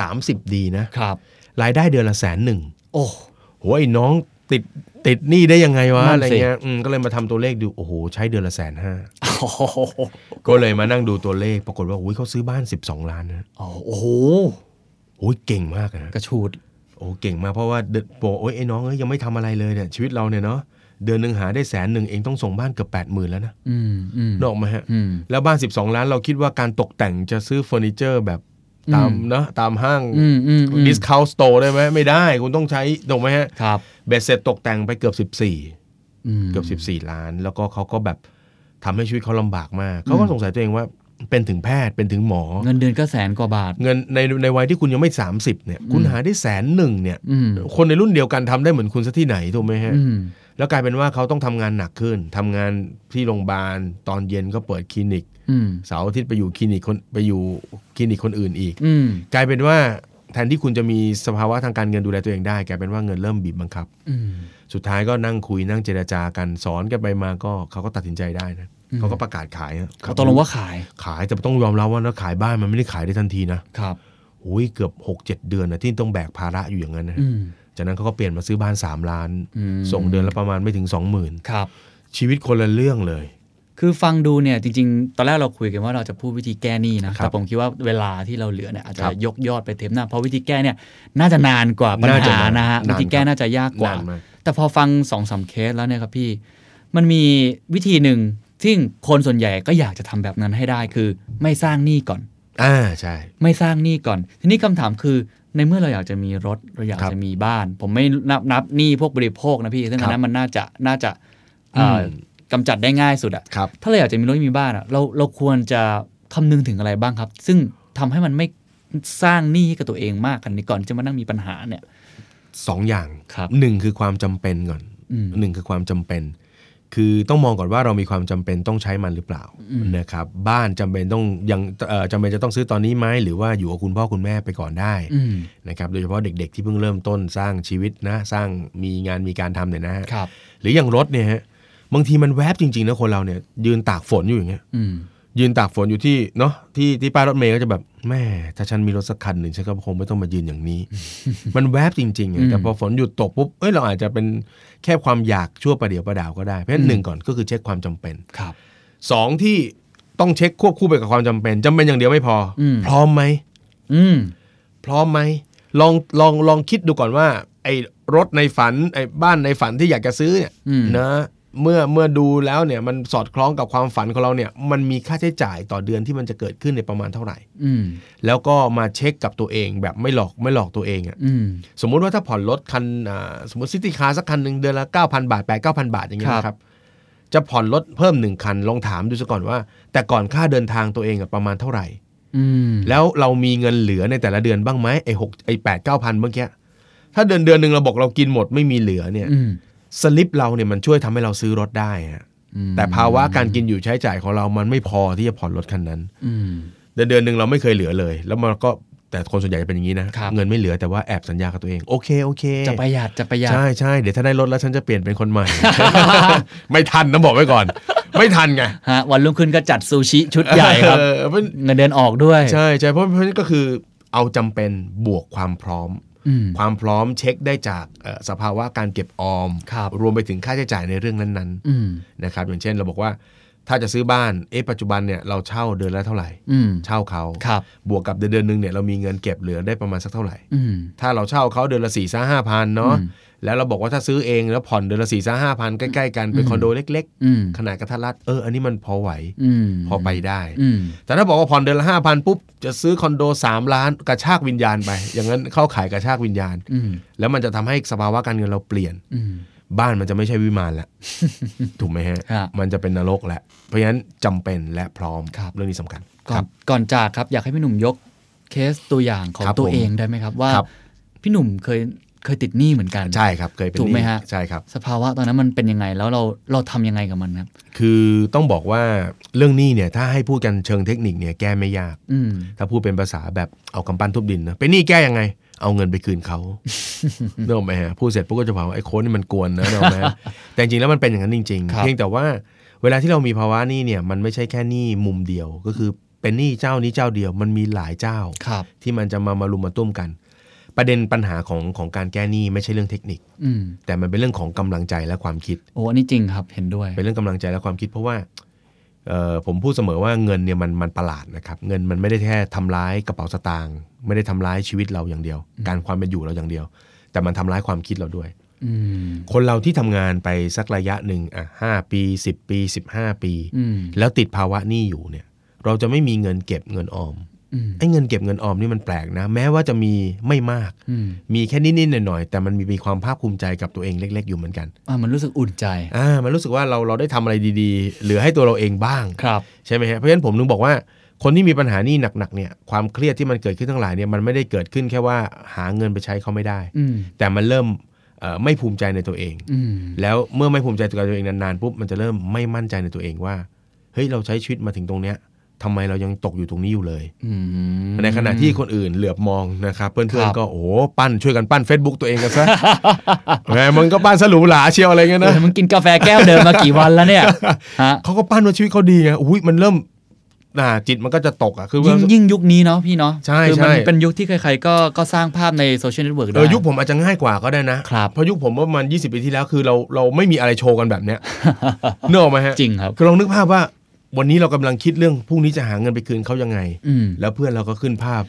30 ดีนะครับ รายได้เดือนละแสนหนึ่งโอ้ โหไอ้น้องติดติดหนี้ได้ยังไงวะนั่นสิอะไรเงี้ยอืมก็เลยมาทำตัวเลขดูโอ้โหใช้เดือนละแสนห้าโอ้โหก็เลยมานั่งดูตัวเลขปรากฏว่าอุ้ยเขาซื้อบ้าน 12 ล้านนะโอ้โหโอ้ยเก่งมากนะกระชูดโอ้เก่งมากเพราะว่าเดือนบอกโอ้ยไอ้น้องเอ้ยยังไม่ทำอะไรเลยเนี่ยชีวิตเราเนี่ยเนาะเดือนหนึ่งหาได้แสนหนึ่งเองต้องส่งบ้านเกือบแปดหมื่นแล้วนะอืมอืมนกออกไหมาฮะอืมแล้วบ้าน 12 ล้านเราคิดว่าการตกแต่งจะซื้อเฟอร์นิเจอร์แบบ ตามอืมเนาะตามห้างอืมอืมอืมดิสคาวสโตร์ได้ไหมไม่ได้คุณต้องใช้ถูกไหมฮะครับเบ็ดเสร็จตกแต่งไปเกือบ 14อืมเกือบ 14 ล้าน แล้วก็เขาก็แบบทำให้ชีวิตเขาลำบากมาก เขาก็สงสัยตัวเองว่าเป็นถึงแพทย์เป็นถึงหมอ เงินเดือนก็แสนกว่าบาท เงินในในวัยที่คุณยังไม่ 30เนี่ยคุณหาได้แสนหนึ่งเนี่ยอืมคนในรุ่นเดียวกันทำได้เหมือนคุณซะที่ไหนถูกไหมฮะอืมแล้วกลายเป็นว่าเขาต้องทำงานหนักขึ้นทำงานที่โรงพยาบาลตอนเย็นก็เปิดคลินิกอืม เสาร์อาทิตย์ไปอยู่คลินิกคนไปอยู่คลินิกคนอื่นอีกอืมกลายเป็นว่าแทนที่คุณจะมีสภาวะทางการเงินดูแลตัวเองได้กลายเป็นว่าเงินเริ่มบีบบังคับอืมสุดท้ายก็นั่งคุยนั่งเจรจากันสอนกันไปมาก็เขาก็ตัดสินใจได้นะอืมเขาก็ประกาศขายนะเขาตกลงว่าขายขายแต่ต้องยอมรับว่านะขายบ้านมันไม่ได้ขายได้ทันทีนะครับโอ้ยเกือบ 6 7 เดือนนะที่ต้องแบกภาระอยู่อย่างนั้นนะอืมจากนั้นเขาก็เปลี่ยนมาซื้อบ้าน 3 ล้านอืมส่งเดือนละประมาณไม่ถึงครับ20,000ชีวิตคนละเรื่องเลย คือฟังดูเนี่ยจริงๆ ตอนแรกเราคุยกันว่าเราจะพูดวิธีแก้หนี้นะครัแต่บผมคิดว่าเวลาที่เราเหลือเนี่ยอาจจะครับยกยอดไปเทปหน้าเพราะวิธีแก้เนี่ยน่าจะนานกว่าปัญน่าจะหานานนะฮะนานวิธีแก้ครับน่าจะยากกว่านานมากแต่พอฟังสองสามเคสแล้วเนี่ยครับพี่ มันมีวิธีหนึ่งที่คนส่วนใหญ่ก็อยากจะทำแบบนั้นให้ได้คือ ไม่สร้างหนี้ก่อนอ่าใช่ ไม่สร้างหนี้ก่อน ทีนี้คำถามคือในเมื่อเราอยากจะมีรถเราอยากครับจะมีบ้าน ผมไม่นับนับหนี้พวกบริโภคนะพี่ซึ่งครัอับนนั้นมันน่าจะน่าจะเอ่ออม กำจัดได้ง่ายสุดอะครับถ้าเราอยากจะมีรถมีบ้านอะเราเราควรจะคำนึงถึงอะไรบ้างครับ ซึ่งทำให้มันไม่สร้างหนี้ให้กับตัวเองมากกันนี้ก่อนจะมานั่งมีปัญหาเนี่ยสองอย่างครับหนึ่งคือความจำเป็นก่อนอืมหนึ่งคือความจำเป็น คือต้องมองก่อนว่าเรามีความจำเป็นต้องใช้มันหรือเปล่านะครับ บ้านจำเป็นต้องยังเอ่อจำเป็นจะต้องซื้อตอนนี้ไหมหรือว่าอยู่กับคุณพ่อคุณแม่ไปก่อนได้อืมนะครับ โดยเฉพาะเด็ก ๆ ที่เพิ่งเริ่มต้นสร้างชีวิตนะ สร้างมีงานมีการทำเนี่ยนะฮะครับหรืออย่างรถเนี่ยฮะ บางทีมันแวบจริงๆนะคนเราเนี่ย ยืนตากฝนอยู่อย่างเงี้ยอืมยืนตากฝนอยู่ที่เนาะที่ที่ป้ายรถเมย์ก็จะแบบแม่ถ้าฉันมีรถสักคันหนึ่งฉันก็คงไม่ต้องมายืนอย่างนี้ มันแวบจริงๆอือะมแต่พอฝนหยุดตกปุ๊บเอ้ยเราอาจจะเป็นแค่ความอยากชั่วประเดี๋ยวประดาวก็ได้เพราะฉะนั้นหนึ่งก่อนก็คือเช็คความจำเป็นครับสองที่ต้องเช็คควบคู่ไปกับความจำเป็นจำเป็นอย่างเดียวไม่พออมพร้อมไหมอืมพร้อมไหมลองลองลองคิดดูก่อนว่า ไอ้รถในฝันไอ้บ้านในฝันที่อยากจะซื้อเนี่ยอืมนะ เมื่อเมื่อดูแล้วเนี่ยมันสอดคล้องกับความฝันของเราเนี่ยมันมีค่าใช้จ่ายต่อเดือนที่มันจะเกิดขึ้นในยประมาณเท่าไหร่อืมแล้วก็มาเช็คกับตัวเองแบบไม่หลอกไม่หลอกตัวเองอะอืมสมมุติว่าถ้าผ่อนรถคันอ่าสมมติ city car สักคันหนึ่งเดือนละ 9,000 บาท 8 9,000 บาทอย่างเงี้ยครับนะครับ จะผ่อนรถเพิ่มหนึ่งคันลองถามดูซะก่อนว่า แต่ก่อนค่าเดินทางตัวเองอะประมาณเท่าไหร่อืมแล้วเรามีเงินเหลือในแต่ละเดือนบ้างไหมไอ้หกไอ้แปดเก้าพันเมื่อกี้ถ้าเดือนเดือนหนึ่งเราบอกเรากินหมดไม่มีเหลือเนี่ยอืม สลิปเราเนี่ยมันช่วยทำให้เราซื้อรถได้ฮะอืมแต่ภาวะการกินอยู่ใช้จ่ายของเรามันไม่พอที่จะผ่อนรถคันนั้นอืมเดือนเดือนหนึ่งเราไม่เคยเหลือเลย แล้วมันก็แต่คนส่วนใหญ่จะเป็นอย่างนี้นะครับเงินไม่เหลือแต่ว่าแอบสัญญากับตัวเองโอเคโอเค จะประหยัดจะประหยัดใช่ใช่เดี๋ยวถ้าได้รถแล้วฉันจะเปลี่ยนเป็นคนใหม่ ไม่ทันนะบอกไว้ก่อน ไม่ทันไงฮะวันรุ่งขึ้นก็จัดซูชิชุดใหญ่ครับเออมันเงินเดือนออกด้วย ใช่ใช่เพราะเพราะฉะนั้นก็คือเอาจำเป็นบวกความพร้อมอืม ความพร้อมเช็คได้จากเอ่อสภาวะการเก็บออมครับรวมไปถึงค่าใช้จ่ายในเรื่องนั้นอืมๆนะครับอย่างเช่น เราบอกว่า ถ้าจะซื้อบ้านเอ๊ะปัจจุบันเนี่ยเราเช่าเดือนละเท่าไหร่อืมเช่าเขาครับบวกกับเดือนเดือนหนึงเนี่ยเรามีเงินเก็บเหลือได้ประมาณสักเท่าไหร่อืมถ้าเราเช่าเขาเดือนละสี่สห้าพันเนาะอืมแล้วเราบอกว่าถ้าซื้อเองแล้วผ่อนเดือนละสี่สห้าพันใกล้ๆกันเป็นอืมคอนโดเล็กอืมๆขนาดกระทัดรัดเอออันนี้มันพอไหวอืมพอไปได้อืมแต่ถ้าบอกว่าผ่อนเดือนละห้าพันปุ๊บจะซื้อคอนโด3ล้านกระชากวิญญาณไป อย่างนั้นเข้าขายกระชากวิญญาณอืมแล้วมันจะทำให้สภาวะการเงินเราเปลี่ยนอืม บ้านมันจะไม่ใช่วิมานแล้วถูกไหมฮะครับมันจะเป็นนรกแหละเพราะฉะนั้นจำเป็นและพร้อมครับเรื่องนี้สำคัญก่อนก่อนจากครับอยากให้พี่หนุ่มยกเคสตัวอย่างของครับตัวผมเองได้ไหมครับ ว่าครับพี่หนุ่มเคยเคยติดหนี้เหมือนกันใช่ครับเคยเป็นถูกไหมนี้ฮะใช่ครับสภาวะตอนนั้นมันเป็นยังไงแล้วเราเราทำยังไงกับมันครับคือต้องบอกว่าเรื่องหนี้เนี่ยถ้าให้พูดกันเชิงเทคนิคเนี่ยแก้ไม่ยากอืมถ้าพูดเป็นภาษาแบบเอากำปั้นทุบดินนะเป็นหนี้แก้ยังไง เอาเงินไปคืนเขาเนกอะไหมฮะพูดเสร็จปุ๊บก็จะบอกว่าไอ้โค้ดนี่มันกวนนะเนกอะไหมฮะแต่จริงๆแล้วมันเป็นอย่างนั้นจริงครัๆบเพียงแต่ว่าเวลาที่เรามีภาวะหนี้เนี่ยมันไม่ใช่แค่หนี้มุมเดียวก็คือเป็นหนี้เจ้านี้เจ้าเดียวมันมีหลายเจ้าครับที่มันจะมามารุมมาตุ้มกัน ประเด็นปัญหาของของการแก้หนี้ไม่ใช่เรื่องเทคนิคอืมแต่มันเป็นเรื่องของกำลังใจและความคิด โอ้อันนี้จริงครับเห็นด้วย เป็นเรื่องกำลังใจและความคิดเพราะว่าเอ่อ ผมพูดเสมอว่าเงินเนี่ยมันมันประหลาดนะครับ เงินมันไม่ได้แค่ทำร้ายกระเป๋าสตางค์ไม่ได้ทำร้ายชีวิตเราอย่างเดียว การความเป็นอยู่เราอย่างเดียว แต่มันทำร้ายความคิดเราด้วยอืมคนเราที่ทำงานไปสักระยะหนึ่งอะห้าปีสิบปีสิบห้าปีอืมแล้วติดภาวะหนี้อยู่เนี่ย เราจะไม่มีเงินเก็บเงินออมอืม ไอ้เงินเก็บเงินออมนี่มันแปลกนะ แม้ว่าจะมีไม่มากอืมมีแค่นิดๆหน่อยๆแต่มันมีมีความภาคภูมิใจกับตัวเองเล็ก ๆ อยู่เหมือนกันอ่ามันรู้สึกอุ่นใจอ่ามันรู้สึกว่าเราเราได้ทำอะไรดีๆ เหลือให้ตัวเราเองบ้างครับใช่ไหมฮะเพราะฉะนั้นผมถึงบอกว่าคนที่มีปัญหาหนี้หนักๆเนี่ยความเครียดที่มันเกิดขึ้นทั้งหลายเนี่ยมันไม่ได้เกิดขึ้นแค่ว่าหาเงินไปใช้เขาไม่ได้อืมแต่มันเริ่มเอ่อไม่ภูมิใจในตัวเองอืมแล้วเมื่อไม่ภูมิใจกับตัวเองนานๆปุ๊บมันจะเริ่มไม่มั่นใจในตัวเองว่าเฮ้ยเราใช้ชีวิตมาถึงตรงเนี้ย ทำไมเรายังตกอยู่ตรงนี้อยู่เลยอืมในขณะที่คนอื่นเหลือบมองนะครับเพื่คอนรับๆก็โอ้โหปั้นช่วยกันปั้น Facebook ตัวเองกันซะแหมมันก็ปั้นสลุหลาเชียวอะไรเงี้ยเอนะอมึงกินกาแฟแก้วเดิมมากี่วันแล้วเนี่ยฮะเขาก็ปั้นว่าชีวิตเขาดีไงอุ้ยมันเริ่มน่าจิตมันก็จะตกอะคือยิ่งยิ่งยุคนี้เนาะพี่เนาะใช่คือมันใช่เป็นยุคที่ใครๆก็ก็สร้างภาพในโซเชียลเน็ตเวิร์กเอได้อยุคผมอาจจะง่ายกว่าก็ได้นะครับเพราะยุคผมว่ามัน20 ปีที่แล้วคือเราเราไม่มีอะไรโชว์กันแบบเนี้ยเนกอะไหมฮะจริงครับคือลองนึกภาพว่า วันนี้เรากำลังคิดเรื่องพรุ่งนี้จะหาเงินไปคืนเขายังไงอืมแล้วเพื่อนเราก็ขึ้นภาพ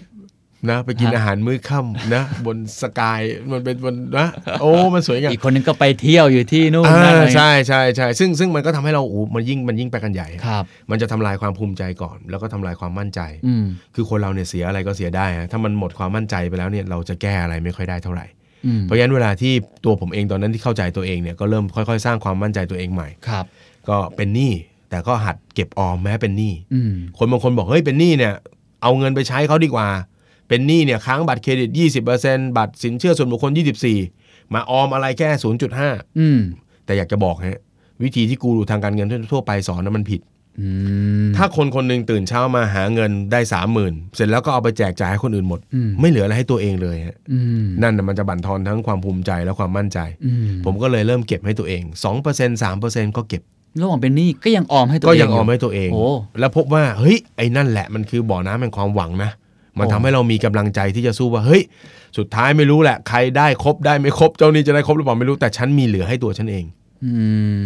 นะ ไปกินฮะอาหารมื้อค่ำนะ บนสกายมันเป็นบนนะ โอ้มันสวยงามอีกคนนึงก็ไปเที่ยวอยู่ที่นู่นอ่านั่นอะไรใช่ใช่ใช่ซึ่งซึ่งมันก็ทำให้เราโอ้มันยิ่งมันยิ่งไปกันใหญ่ครับมันจะทำลายความภูมิใจก่อน แล้วก็ทำลายความมั่นใจอืมคือคนเราเนี่ยเสียอะไรก็เสียได้ฮะถ้ามันหมดความมั่นใจไปแล้วเนี่ยเราจะแก้อะไรไม่ค่อยได้เท่าไหร่อืมเพราะฉะนั้นเวลาที่ตัวผมเองตอนนั้นที่เข้าใจตัวเองเนี่ยก็เริ่มค่อย ๆ สร้างความมั่นใจตัวเองใหม่ครับ ก็เป็นหนี้ แต่ก็หัดเก็บออมแม้เป็นหนี้อืมคนบางคนบอกเฮ้ยเป็นหนี้เนี่ย เอาเงินไปใช้เขาดีกว่า เป็นหนี้เนี่ยค้างบัตรเครดิต 20%บัตรสินเชื่อส่วนบุคคล 24 มาออมอะไรแค่ 0.5อืมแต่อยากจะบอกฮะวิธีที่กูรูทางการเงินทั่วๆไปสอนนั้นมันผิดอืมถ้าคนคนหนึ่งตื่นเช้ามาหาเงินได้สามหมื่นเสร็จแล้วก็เอาไปแจกจ่ายให้คนอื่นหมดอืมไม่เหลืออะไรให้ตัวเองเลยฮะอืมนั่นน่ะมันจะบั่นทอนทั้งความภูมิใจและความมั่นใจอืมผมก็เลยเริ่มเก็บให้ตัวเอง2% 3%ก็เก็บ ระหว่างเป็นหนี้ก็ยังออมให้ตัวก็เองยังออมให้ตัวเองโอ้แล้วพบว่าเฮ้ยไอ้นั่นแหละมันคือบ่อน้ำแห่งความหวังนะ มันโอ้ทำให้เรามีกำลังใจที่จะสู้ว่าเฮ้ย สุดท้ายไม่รู้แหละ ใครได้ครบได้ไม่ครบเจ้านี้จะได้ครบหรือเปล่าไม่รู้แต่ฉันมีเหลือให้ตัวฉันเองอื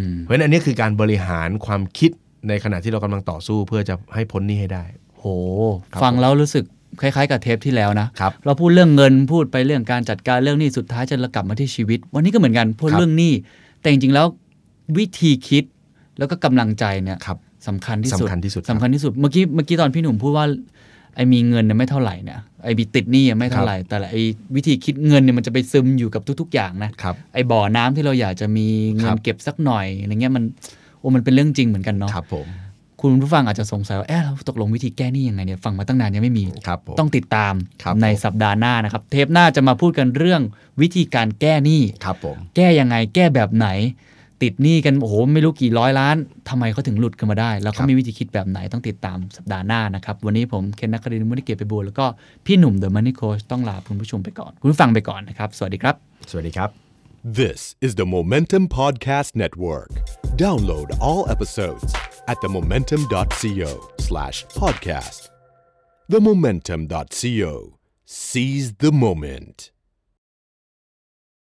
มเพราะฉะนั้นอันนี้คือการบริหารความคิดในขณะที่เรากำลังต่อสู้เพื่อจะให้พ้นหนี้ให้ได้โหครับฟังแล้วรู้สึกคล้ายๆกับเทปที่แล้วนะครับเราพูดเรื่องเงินพูดไปเรื่องการจัดการเรื่องหนี้สุดท้ายจะกลับมาที่ชีวิต วันนี้ก็เหมือนกันพูดครับเรื่องหนี้แต่จริงๆแล้ววิธีคิด แล้วก็กำลังใจเนี่ยครับสำคัญที่สุดสำคัญที่สุดครับสำคัญที่สุดเมื่อกี้เมื่อกี้ตอนพี่หนุ่มพูดว่าไอ้มีเงินเนี่ยไม่เท่าไหร่เนี่ยไอ้มีติดหนี้ยังไม่เท่าไหร่ แต่ละไอ้วิธีคิดเงินเนี่ยมันจะไปซึมอยู่กับทุก ๆ อย่างนะครับไอ้บ่อน้ำที่เราอยากจะมีเงิครันบเก็บสักหน่อยอะไรเงี้ยมันโอ้มันเป็นเรื่องจริงเหมือนกันเนาะครับผมคุณผู้ฟังอาจจะสงสัยว่าเอ๊ะเราตกลงวิธีแก้หนี้ยังไงเนี่ยฟังมาตั้งนานยังไม่มีครับผมต้องติดตามครับในผมสัปดาห์หน้านะครับ เทปหน้าจะมาพูดกันเรื่องวิธีการแก้หนี้ครับผมแก้ยังไงแก้แบบไหน ติดหนี้กันโอ้โหไม่รู้กี่ร้อยล้านทำไมเขาถึงหลุดกันมาได้ แล้วครัเขาบมีวิธีคิดแบบไหนต้องติดตามสัปดาห์หน้านะครับ วันนี้ผมเคนนักครินทร์มุนิเกียรติไปบูลแล้วก็พี่หนุ่มเดอะมันนี่โคชต้องลาคุณผู้ชมไปก่อน คุณผู้ฟังไปก่อนนะครับ สวัสดีครับ สวัสดีครับ This is the Momentum Podcast Network. Download all episodes at themomentum.co slash podcast. Themomentum.co. Seize the moment.